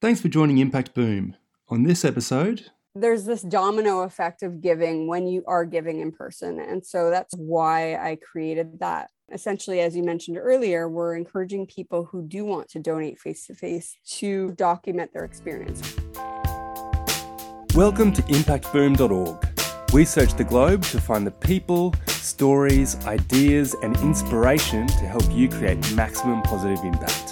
Thanks for joining Impact Boom. On this episode, there's this domino effect of giving when you are giving in person. And so that's why I created that. Essentially, as you mentioned earlier, we're encouraging people who do want to donate face to face to document their experience. Welcome to impactboom.org. We search the globe to find the people, stories, ideas, and inspiration to help you create maximum positive impact.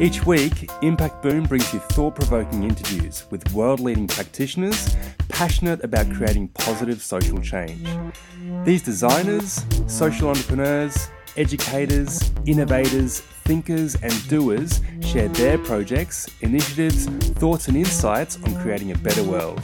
Each week, Impact Boom brings you thought provoking interviews with world leading practitioners passionate about creating positive social change. These designers, social entrepreneurs, educators, innovators, thinkers, and doers share their projects, initiatives, thoughts, and insights on creating a better world.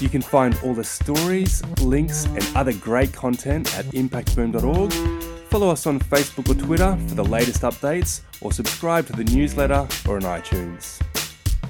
You can find all the stories, links, and other great content at impactboom.org. Follow us on Facebook or Twitter for the latest updates, or subscribe to the newsletter or on iTunes.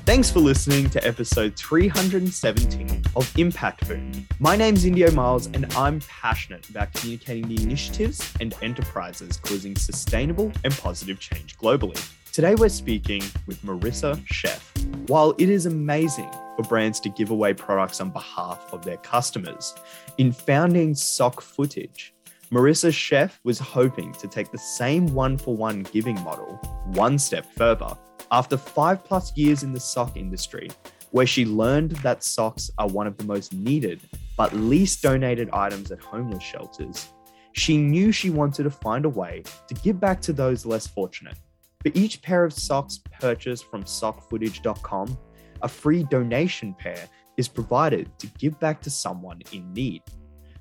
Thanks for listening to episode 317 of Impact Boom. My name's Indio Miles, and I'm passionate about communicating the initiatives and enterprises causing sustainable and positive change globally. Today, we're speaking with Marissa Sheff. While it is amazing for brands to give away products on behalf of their customers, in founding Sock Footage, Marissa Sheff was hoping to take the same one for one giving model one step further. After five plus years in the sock industry, where she learned that socks are one of the most needed but least donated items at homeless shelters, she knew she wanted to find a way to give back to those less fortunate. For each pair of socks purchased from sockfootage.com, a free donation pair is provided to give back to someone in need.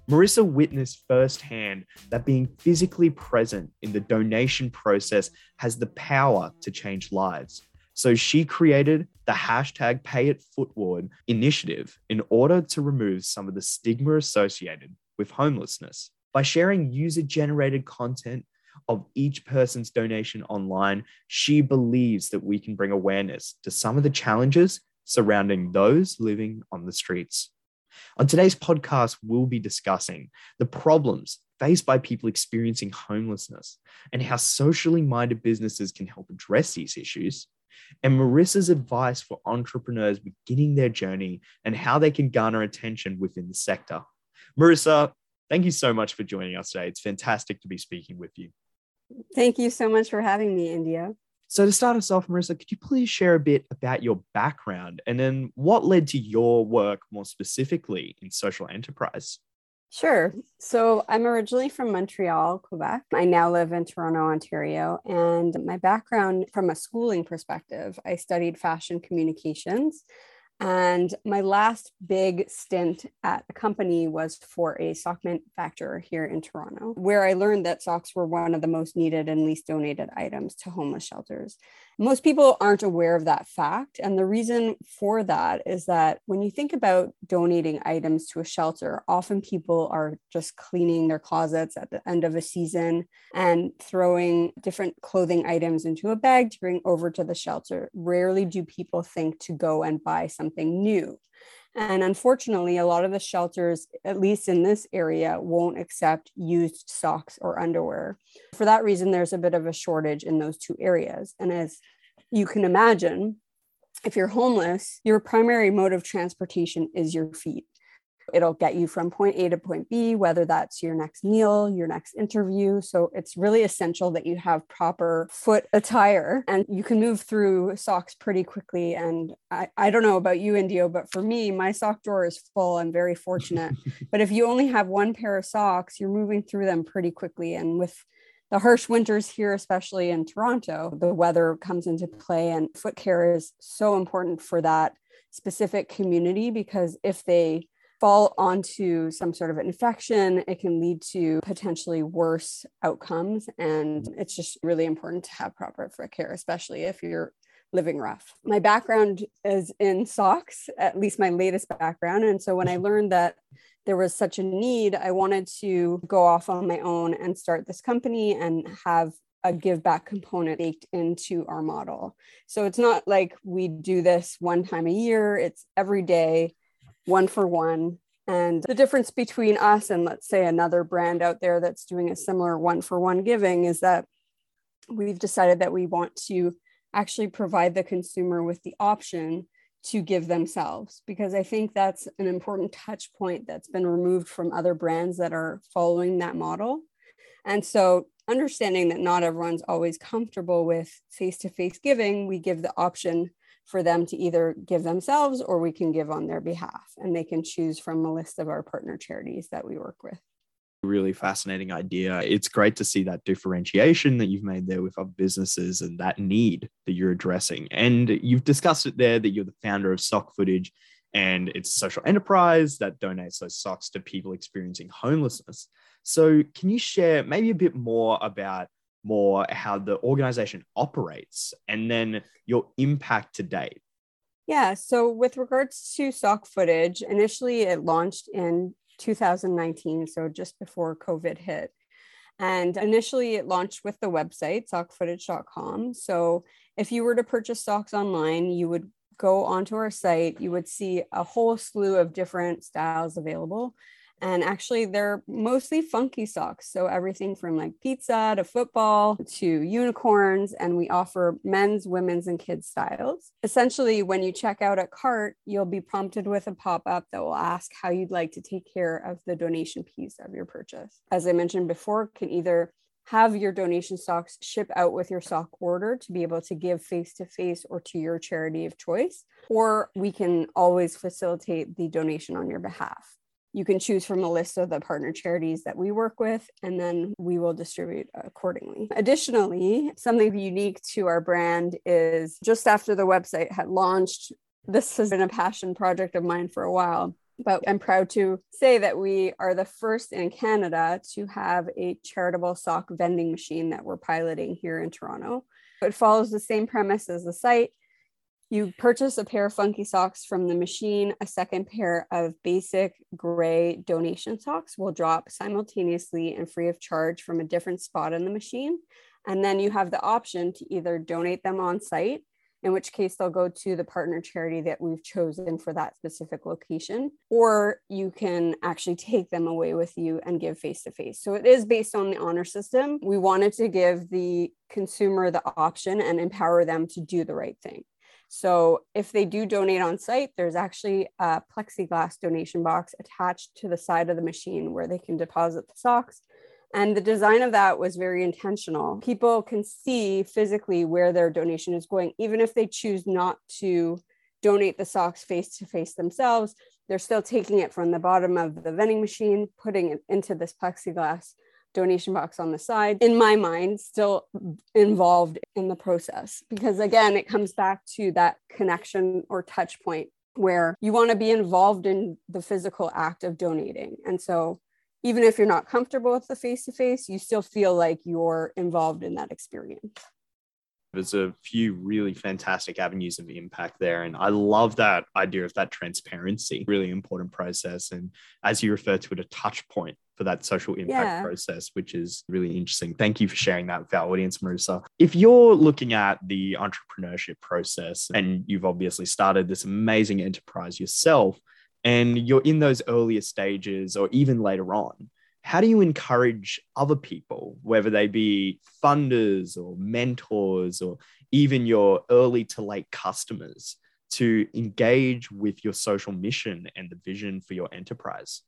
Marissa witnessed firsthand that being physically present in the donation process has the power to change lives. So she created the hashtag Pay It Footward initiative in order to remove some of the stigma associated with homelessness. By sharing user generated content of each person's donation online, she believes that we can bring awareness to some of the challenges surrounding those living on the streets. On today's podcast, we'll be discussing the problems faced by people experiencing homelessness and how socially minded businesses can help address these issues, and Marissa's advice for entrepreneurs beginning their journey and how they can garner attention within the sector. Marissa, thank you so much for joining us today. It's fantastic to be speaking with you. Thank you so much for having me, Indio. So, to start us off, Marissa, could you please share a bit about your background and then what led to your work more specifically in social enterprise? Sure. So I'm originally from Montreal, Quebec. I now live in Toronto, Ontario. And my background from a schooling perspective, I studied fashion communications and my last big stint at a company was for a sock manufacturer here in Toronto, where I learned that socks were one of the most needed and least donated items to homeless shelters. Most people aren't aware of that fact. And the reason for that is that when you think about donating items to a shelter, often people are just cleaning their closets at the end of a season and throwing different clothing items into a bag to bring over to the shelter. Rarely do people think to go and buy something new. And unfortunately, a lot of the shelters, at least in this area, won't accept used socks or underwear. For that reason, there's a bit of a shortage in those two areas. And as you can imagine, if you're homeless, your primary mode of transportation is your feet. It'll get you from point A to point B, whether that's your next meal, your next interview. So it's really essential that you have proper foot attire and you can move through socks pretty quickly. And I, I don't know about you, Indio, but for me, my sock drawer is full. I'm very fortunate. but if you only have one pair of socks, you're moving through them pretty quickly. And with the harsh winters here, especially in Toronto, the weather comes into play, and foot care is so important for that specific community because if they fall onto some sort of infection, it can lead to potentially worse outcomes. And it's just really important to have proper care, especially if you're living rough. My background is in socks, at least my latest background. And so when I learned that there was such a need, I wanted to go off on my own and start this company and have a give back component baked into our model. So it's not like we do this one time a year, it's every day one for one. And the difference between us and let's say another brand out there that's doing a similar one for one giving is that we've decided that we want to actually provide the consumer with the option to give themselves because I think that's an important touch point that's been removed from other brands that are following that model. And so, understanding that not everyone's always comfortable with face to face giving, we give the option for them to either give themselves or we can give on their behalf. And they can choose from a list of our partner charities that we work with really fascinating idea. It's great to see that differentiation that you've made there with other businesses and that need that you're addressing. And you've discussed it there that you're the founder of Sock Footage and it's a social enterprise that donates those socks to people experiencing homelessness. So, can you share maybe a bit more about more how the organization operates and then your impact to date? Yeah, so with regards to Sock Footage, initially it launched in 2019, so just before COVID hit. And initially, it launched with the website, sockfootage.com. So if you were to purchase socks online, you would go onto our site, you would see a whole slew of different styles available. And actually, they're mostly funky socks. So everything from like pizza to football to unicorns. And we offer men's, women's, and kids styles. Essentially, when you check out at cart, you'll be prompted with a pop up that will ask how you'd like to take care of the donation piece of your purchase. As I mentioned before, can either have your donation socks ship out with your sock order to be able to give face to face or to your charity of choice, or we can always facilitate the donation on your behalf you can choose from a list of the partner charities that we work with, and then we will distribute accordingly. Additionally, something unique to our brand is just after the website had launched, this has been a passion project of mine for a while. But I'm proud to say that we are the first in Canada to have a charitable sock vending machine that we're piloting here in Toronto. It follows the same premise as the site you purchase a pair of funky socks from the machine. A second pair of basic gray donation socks will drop simultaneously and free of charge from a different spot in the machine. And then you have the option to either donate them on site, in which case they'll go to the partner charity that we've chosen for that specific location, or you can actually take them away with you and give face to face. So it is based on the honor system. We wanted to give the consumer the option and empower them to do the right thing. So if they do donate on site, there's actually a plexiglass donation box attached to the side of the machine where they can deposit the socks. And the design of that was very intentional. People can see physically where their donation is going, even if they choose not to donate the socks face to face themselves. They're still taking it from the bottom of the vending machine, putting it into this plexiglass donation box on the side, in my mind, still involved in the process. Because again, it comes back to that connection or touch point where you want to be involved in the physical act of donating. And so, even if you're not comfortable with the face to face, you still feel like you're involved in that experience there's a few really fantastic avenues of impact there. And I love that idea of that transparency, really important process. And as you refer to it, a touch point for that social impact yeah. process, which is really interesting. Thank you for sharing that with our audience, Marissa. If you're looking at the entrepreneurship process and you've obviously started this amazing enterprise yourself, and you're in those earlier stages or even later on, how do you encourage other people, whether they be funders or mentors or even your early to late customers, to engage with your social mission and the vision for your enterprise?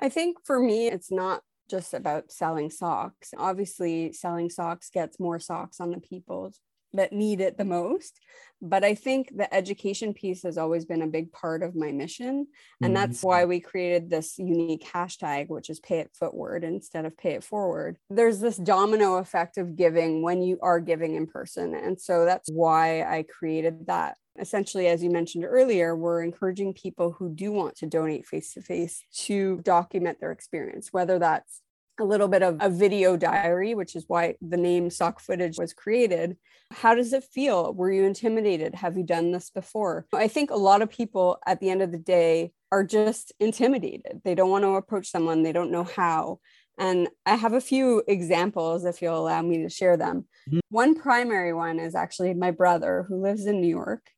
I think for me, it's not just about selling socks. Obviously, selling socks gets more socks on the people's that need it the most. But I think the education piece has always been a big part of my mission. And mm-hmm. that's why we created this unique hashtag, which is pay it footward instead of pay it forward. There's this domino effect of giving when you are giving in person. And so that's why I created that. Essentially, as you mentioned earlier, we're encouraging people who do want to donate face to face to document their experience, whether that's a little bit of a video diary, which is why the name Sock Footage was created. How does it feel? Were you intimidated? Have you done this before? I think a lot of people at the end of the day are just intimidated. They don't want to approach someone, they don't know how. And I have a few examples if you'll allow me to share them. Mm-hmm. One primary one is actually my brother who lives in New York.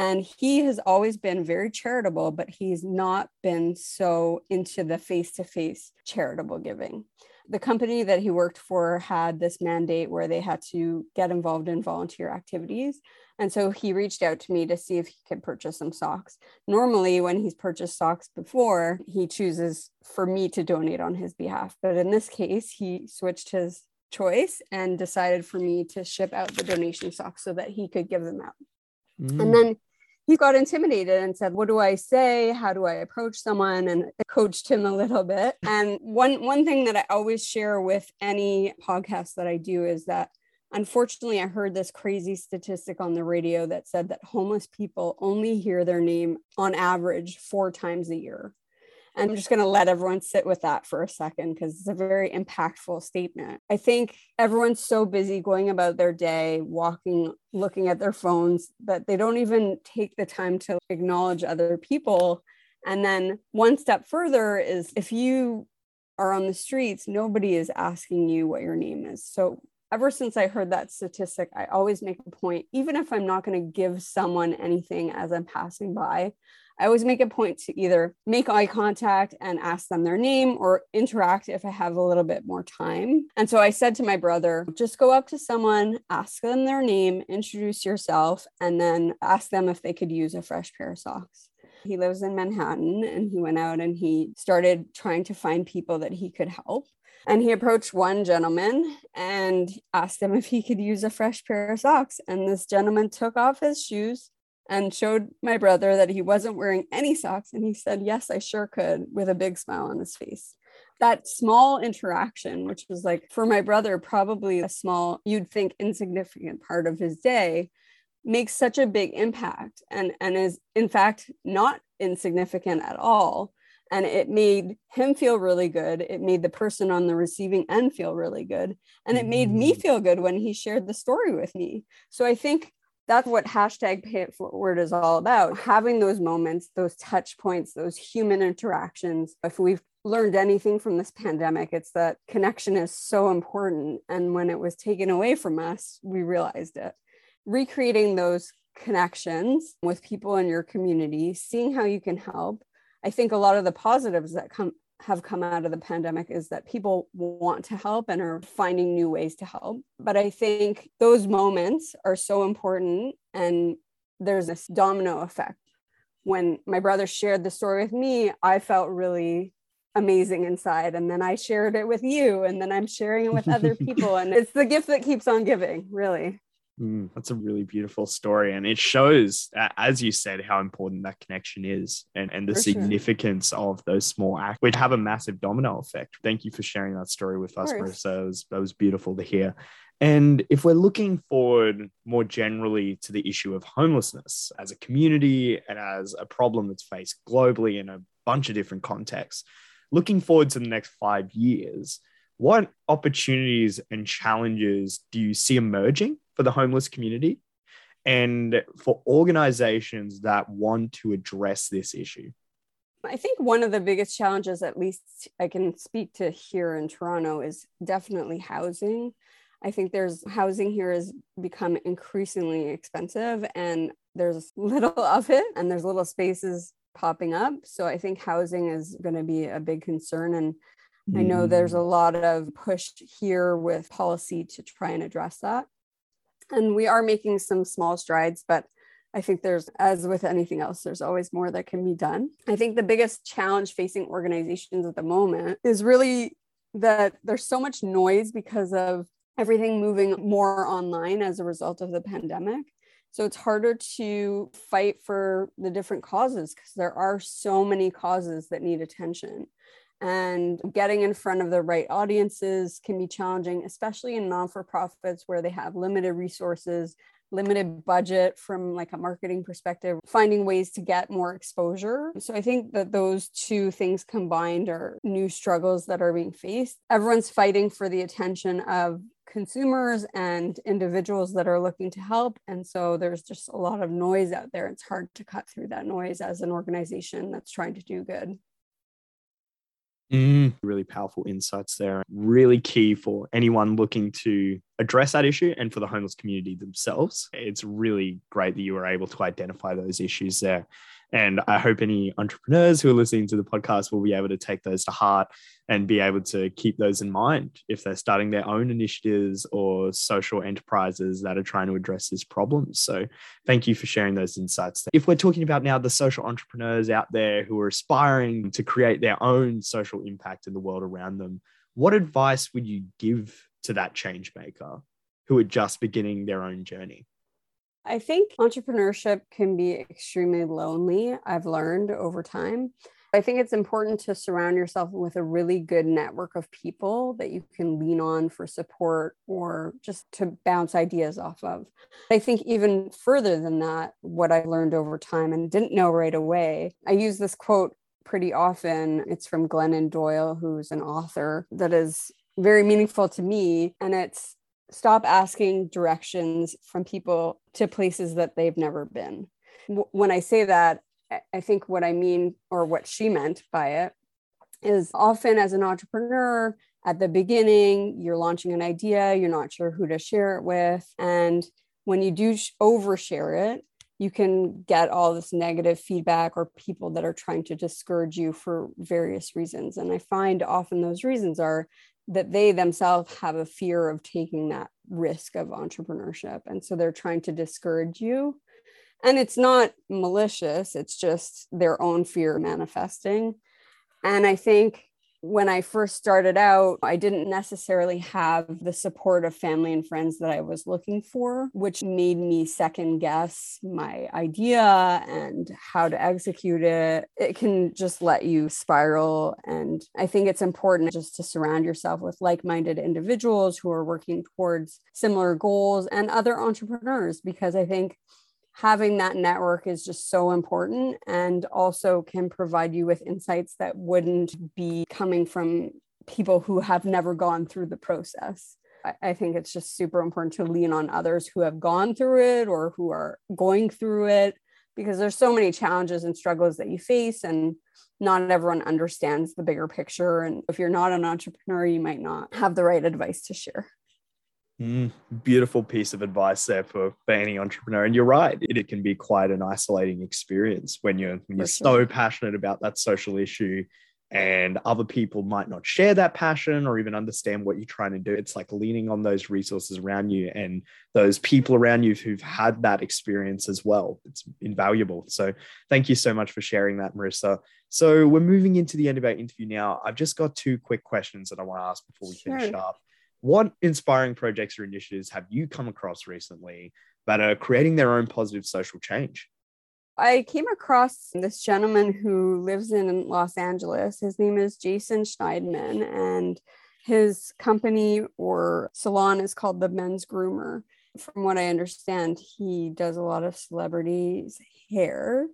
And he has always been very charitable, but he's not been so into the face to face charitable giving. the company that he worked for had this mandate where they had to get involved in volunteer activities. And so he reached out to me to see if he could purchase some socks. Normally, when he's purchased socks before, he chooses for me to donate on his behalf. But in this case, he switched his choice and decided for me to ship out the donation socks so that he could give them out. Mm. And then he got intimidated and said, "What do I say? How do I approach someone?" And I coached him a little bit. And one one thing that I always share with any podcast that I do is that unfortunately I heard this crazy statistic on the radio that said that homeless people only hear their name on average 4 times a year. I'm just going to let everyone sit with that for a second because it's a very impactful statement. I think everyone's so busy going about their day, walking, looking at their phones, that they don't even take the time to acknowledge other people. And then one step further is if you are on the streets, nobody is asking you what your name is. So ever since I heard that statistic, I always make a point, even if I'm not going to give someone anything as I'm passing by, I always make a point to either make eye contact and ask them their name or interact if I have a little bit more time. And so I said to my brother, just go up to someone, ask them their name, introduce yourself, and then ask them if they could use a fresh pair of socks. He lives in Manhattan and he went out and he started trying to find people that he could help. And he approached one gentleman and asked him if he could use a fresh pair of socks. And this gentleman took off his shoes, and showed my brother that he wasn't wearing any socks. And he said, Yes, I sure could, with a big smile on his face. That small interaction, which was like for my brother, probably a small, you'd think insignificant part of his day, makes such a big impact and, and is, in fact, not insignificant at all. And it made him feel really good. It made the person on the receiving end feel really good. And it made me mm. feel good when he shared the story with me. So I think that's what hashtag pay it footward is all about having those moments those touch points those human interactions. If we've learned anything from this pandemic it's that connection is so important. And when it was taken away from us we realized it. Recreating those connections with people in your community seeing how you can help i think a lot of the positives that come have come out of the pandemic is that people want to help and are finding new ways to help. But I think those moments are so important and there's this domino effect. When my brother shared the story with me, I felt really amazing inside. And then I shared it with you, and then I'm sharing it with other people. And it's the gift that keeps on giving, really. Mm, that's a really beautiful story. And it shows, as you said, how important that connection is and, and the for significance sure. of those small acts, which have a massive domino effect. Thank you for sharing that story with us, Marissa. That was, that was beautiful to hear. And if we're looking forward more generally to the issue of homelessness as a community and as a problem that's faced globally in a bunch of different contexts, looking forward to the next five years, what opportunities and challenges do you see emerging for the homeless community and for organizations that want to address this issue? I think one of the biggest challenges, at least I can speak to here in Toronto, is definitely housing. I think there's housing here has become increasingly expensive and there's little of it and there's little spaces popping up. So I think housing is going to be a big concern. And mm. I know there's a mm. lot of push here with policy to try and address that and we are making some small strides but I think there's, as with anything else, there's always more that can be done. I think the biggest challenge facing organizations at the moment is really that there's so much noise because of everything moving more online as a result of the pandemic. So it's harder to fight for the different causes because there are so many causes that need attention. And getting in front of the right audiences can be challenging especially in non-for-profits where they have limited resources limited budget from like a marketing perspective finding ways to get more exposure. So i think that those two things combined are new struggles that are being faced. Everyone's fighting for the attention of consumers and individuals that are looking to help. And so there's just a lot of noise out there. It's hard to cut through that noise as an organization that's trying to do good Mm. Really powerful insights there. Really key for anyone looking to address that issue and for the homeless community themselves. It's really great that you were able to identify those issues there. And I hope any entrepreneurs who are listening to the podcast will be able to take those to heart and be able to keep those in mind if they're starting their own initiatives or social enterprises that are trying to address this problem. So, thank you for sharing those insights. If we're talking about now the social entrepreneurs out there who are aspiring to create their own social impact in the world around them, what advice would you give to that change maker who are just beginning their own journey? I think entrepreneurship can be extremely lonely, I've learned over time. I think it's important to surround yourself with a really good network of people that you can lean on for support or just to bounce ideas off of. I think even further than that, what I learned over time and didn't know right away, I use this quote pretty often. It's from Glennon Doyle, who's an author that is very meaningful to me. And it's stop asking directions from people to places that they've never been. When I say that, I think what I mean, or what she meant by it, is often as an entrepreneur, at the beginning, you're launching an idea, you're not sure who to share it with. And when you do overshare it, you can get all this negative feedback or people that are trying to discourage you for various reasons. And I find often those reasons are that they themselves have a fear of taking that risk of entrepreneurship. And so they're trying to discourage you. And it's not malicious, it's just their own fear manifesting. And I think when I first started out, I didn't necessarily have the support of family and friends that I was looking for, which made me second guess my idea and how to execute it. It can just let you spiral. And I think it's important just to surround yourself with like minded individuals who are working towards similar goals and other entrepreneurs, because I think having that network is just so important and also can provide you with insights that wouldn't be coming from people who have never gone through the process. I think it's just super important to lean on others who have gone through it or who are going through it because there's so many challenges and struggles that you face and not everyone understands the bigger picture and if you're not an entrepreneur you might not have the right advice to share Mm, beautiful piece of advice there for, for any entrepreneur. And you're right, it, it can be quite an isolating experience when you're when you're sure. so passionate about that social issue and other people might not share that passion or even understand what you're trying to do. It's like leaning on those resources around you and those people around you who've had that experience as well. It's invaluable. So thank you so much for sharing that, Marissa. So we're moving into the end of our interview now. I've just got two quick questions that I want to ask before we sure. finish up what inspiring projects or initiatives have you come across recently that are creating their own positive social change? I came across this gentleman who lives in Los Angeles. His name is Jason Schneidman, and his company or salon is called the Men's Groomer. From what I understand, he does a lot of celebrities' hair.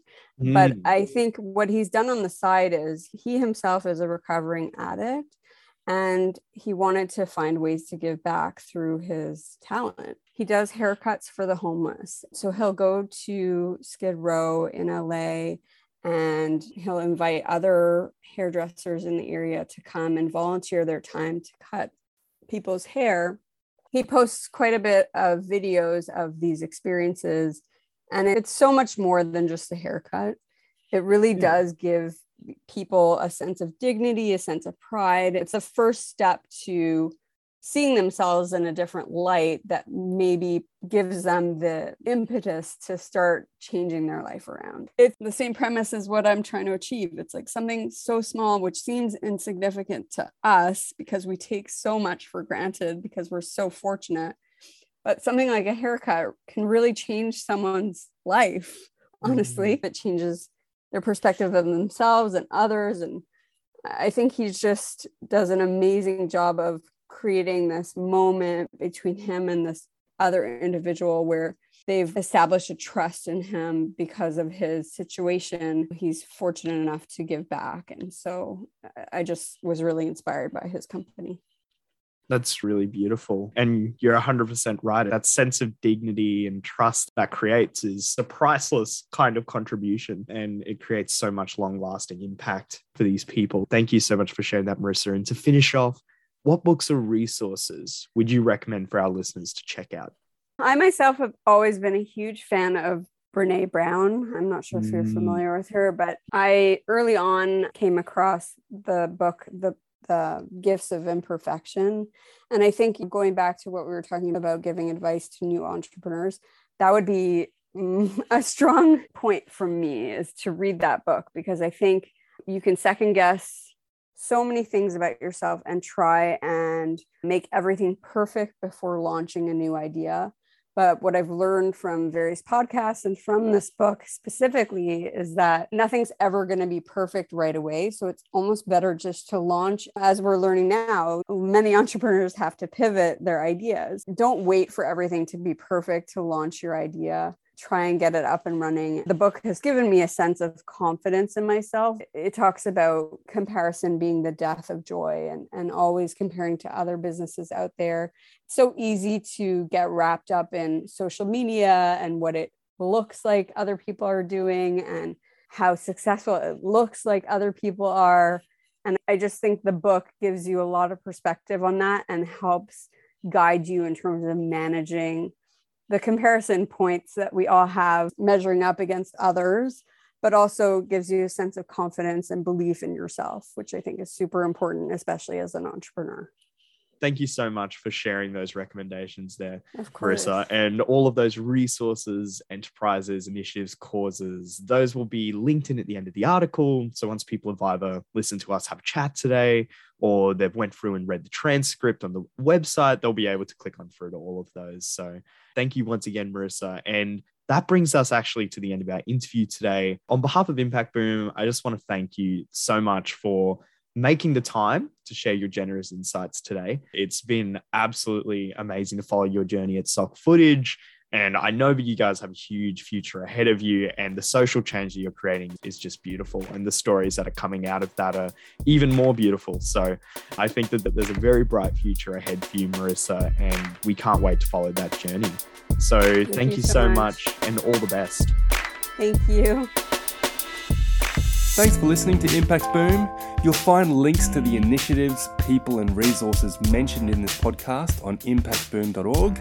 Mm. But I think what he's done on the side is he himself is a recovering addict and he wanted to find ways to give back through his talent. He does haircuts for the homeless. So he'll go to Skid Row in LA and he'll invite other hairdressers in the area to come and volunteer their time to cut people's hair. He posts quite a bit of videos of these experiences, and it's so much more than just a haircut. It really does give people a sense of dignity, a sense of pride. It's a first step to seeing themselves in a different light that maybe gives them the impetus to start changing their life around. It's the same premise as what I'm trying to achieve. It's like something so small, which seems insignificant to us because we take so much for granted because we're so fortunate. But something like a haircut can really change someone's life, honestly. Mm-hmm. It changes their perspective of themselves and others. And I think he just does an amazing job of creating this moment between him and this other individual where they've established a trust in him because of his situation. He's fortunate enough to give back. And so I just was really inspired by his company. That's really beautiful. And you're 100% right. That sense of dignity and trust that creates is a priceless kind of contribution. And it creates so much long lasting impact for these people. Thank you so much for sharing that, Marissa. And to finish off, what books or resources would you recommend for our listeners to check out? I myself have always been a huge fan of Brene Brown. I'm not sure if you're mm. familiar with her, but I early on came across the book, The the gifts of imperfection. And I think going back to what we were talking about giving advice to new entrepreneurs, that would be mm, a strong point for me is to read that book because I think you can second guess so many things about yourself and try and make everything perfect before launching a new idea. But what I've learned from various podcasts and from this book specifically is that nothing's ever going to be perfect right away. So it's almost better just to launch, as we're learning now. Many entrepreneurs have to pivot their ideas. Don't wait for everything to be perfect to launch your idea try and get it up and running. The book has given me a sense of confidence in myself. It talks about comparison being the death of joy and, and always comparing to other businesses out there. It's so easy to get wrapped up in social media and what it looks like other people are doing and how successful it looks like other people are. And I just think the book gives you a lot of perspective on that and helps guide you in terms of managing the comparison points that we all have measuring up against others, but also gives you a sense of confidence and belief in yourself, which I think is super important, especially as an entrepreneur. Thank you so much for sharing those recommendations there, Marissa, and all of those resources, enterprises, initiatives, causes. Those will be linked in at the end of the article. So once people have either listened to us have a chat today or they've went through and read the transcript on the website, they'll be able to click on through to all of those. So thank you once again, Marissa. And that brings us actually to the end of our interview today. On behalf of Impact Boom, I just want to thank you so much for making the time to share your generous insights today. It's been absolutely amazing to follow your journey at Sock Footage and I know that you guys have a huge future ahead of you, and the social change that you're creating is just beautiful. And the stories that are coming out of that are even more beautiful. So I think that, that there's a very bright future ahead for you, Marissa, and we can't wait to follow that journey. So thank, thank you, you, so much. much and all the best. Thank you. Thanks for listening to Impact Boom. You'll find links to the initiatives, people, and resources mentioned in this podcast on impactboom.org.